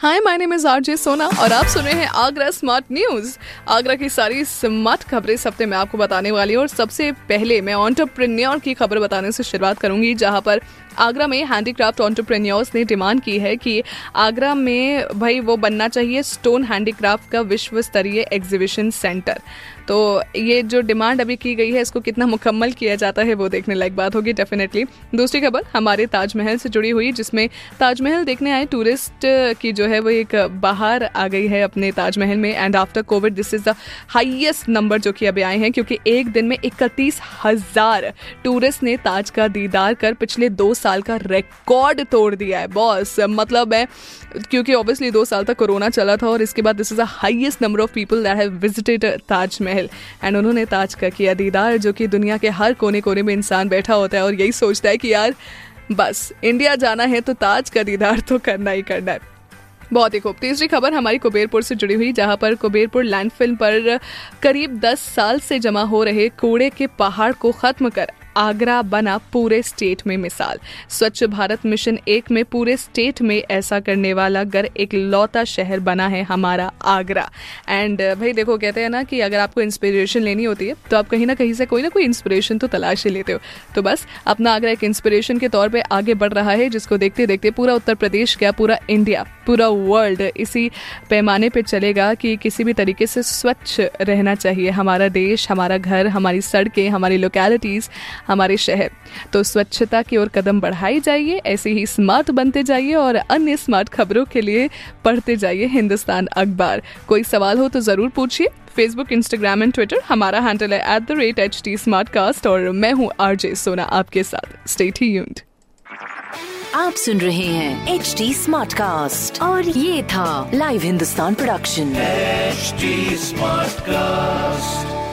hi my name is RJ Sona और आप सुन रहे हैं आगरा स्मार्ट न्यूज़ आगरा की सारी स्मार्ट खबरें इस हफ़्ते मैं आपको बताने वाली हूँ और सबसे पहले मैं ऑन्टरप्रेन्योर की खबर बताने से शुरुआत करूँगी, जहाँ पर आगरा में हैंडीक्राफ्ट ऑन्टरप्रेन्योर्स ने डिमांड की है कि आगरा में भाई वो बनना चाहिए स्टोन हैंडीक्राफ्ट का विश्व स्तरीय एग्जीबिशन सेंटर तो ये जो डिमांड अभी की गई है, इसको कितना मुकम्मल किया जाता है, वो देखने लायक बात होगी डेफिनेटली दूसरी खबर, हमारे ताजमहल से जुड़ी हुई, जिसमें ताजमहल देखने आए टूरिस्ट की जो है, वो एक बाहर आ गई है अपने ताजमहल में। And after COVID this is the highest number जो कि अभी आए हैं, क्योंकि एक दिन में इकतीस हज़ार टूरिस्ट ने ताज का दीदार कर पिछले दो साल का रिकॉर्ड तोड़ दिया है। बॉस मतलब है, क्योंकि ऑब्वियसली दो साल तक कोरोना चला था और इसके बाद this is the highest number of people that have visited Taj Mahal. And उन्होंने ताज का किया दीदार, जो कि दुनिया के हर कोने कोने में इंसान बैठा होता है और यही सोचता है कि यार, बस इंडिया जाना है तो ताज का दीदार तो करना ही करना है। बहुत ही खूब। तीसरी खबर हमारी कुबेरपुर से जुड़ी हुई, जहाँ पर कुबेरपुर लैंडफिल पर करीब 10 साल से जमा हो रहे कूड़े के पहाड़ को खत्म कर आगरा बना पूरे स्टेट में मिसाल। स्वच्छ भारत मिशन एक में पूरे स्टेट में ऐसा करने वाला घर एक लौता शहर बना है हमारा आगरा। एंड भाई देखो, कहते हैं ना कि अगर आपको इंस्पिरेशन लेनी होती है तो आप कहीं ना कहीं से कोई ना कोई इंस्पिरेशन तो तलाश ही लेते हो। तो बस, अपना आगरा एक इंस्पिरेशन के तौर पर आगे बढ़ रहा है, जिसको देखते देखते पूरा उत्तर प्रदेश क्या पूरा इंडिया पूरा वर्ल्ड इसी पैमाने पर चलेगा कि किसी भी तरीके से स्वच्छ रहना चाहिए। हमारा देश, हमारा घर, हमारी सड़कें, हमारी लोकेलिटीज़ हमारे शहर। तो स्वच्छता की ओर कदम बढ़ाई जाइए ऐसे ही स्मार्ट बनते जाइए और अन्य स्मार्ट खबरों के लिए पढ़ते जाइए हिंदुस्तान अखबार। कोई सवाल हो तो ज़रूर पूछिए। फेसबुक इंस्टाग्राम एंड ट्विटर हमारा हैंडल है at the rate H T Smartcast और मैं हूँ आरजे सोना आपके साथ। स्टे ट्यून्ड आप सुन रहे हैं एच डी स्मार्ट कास्ट और ये था live Hindustan production HD Smartcast.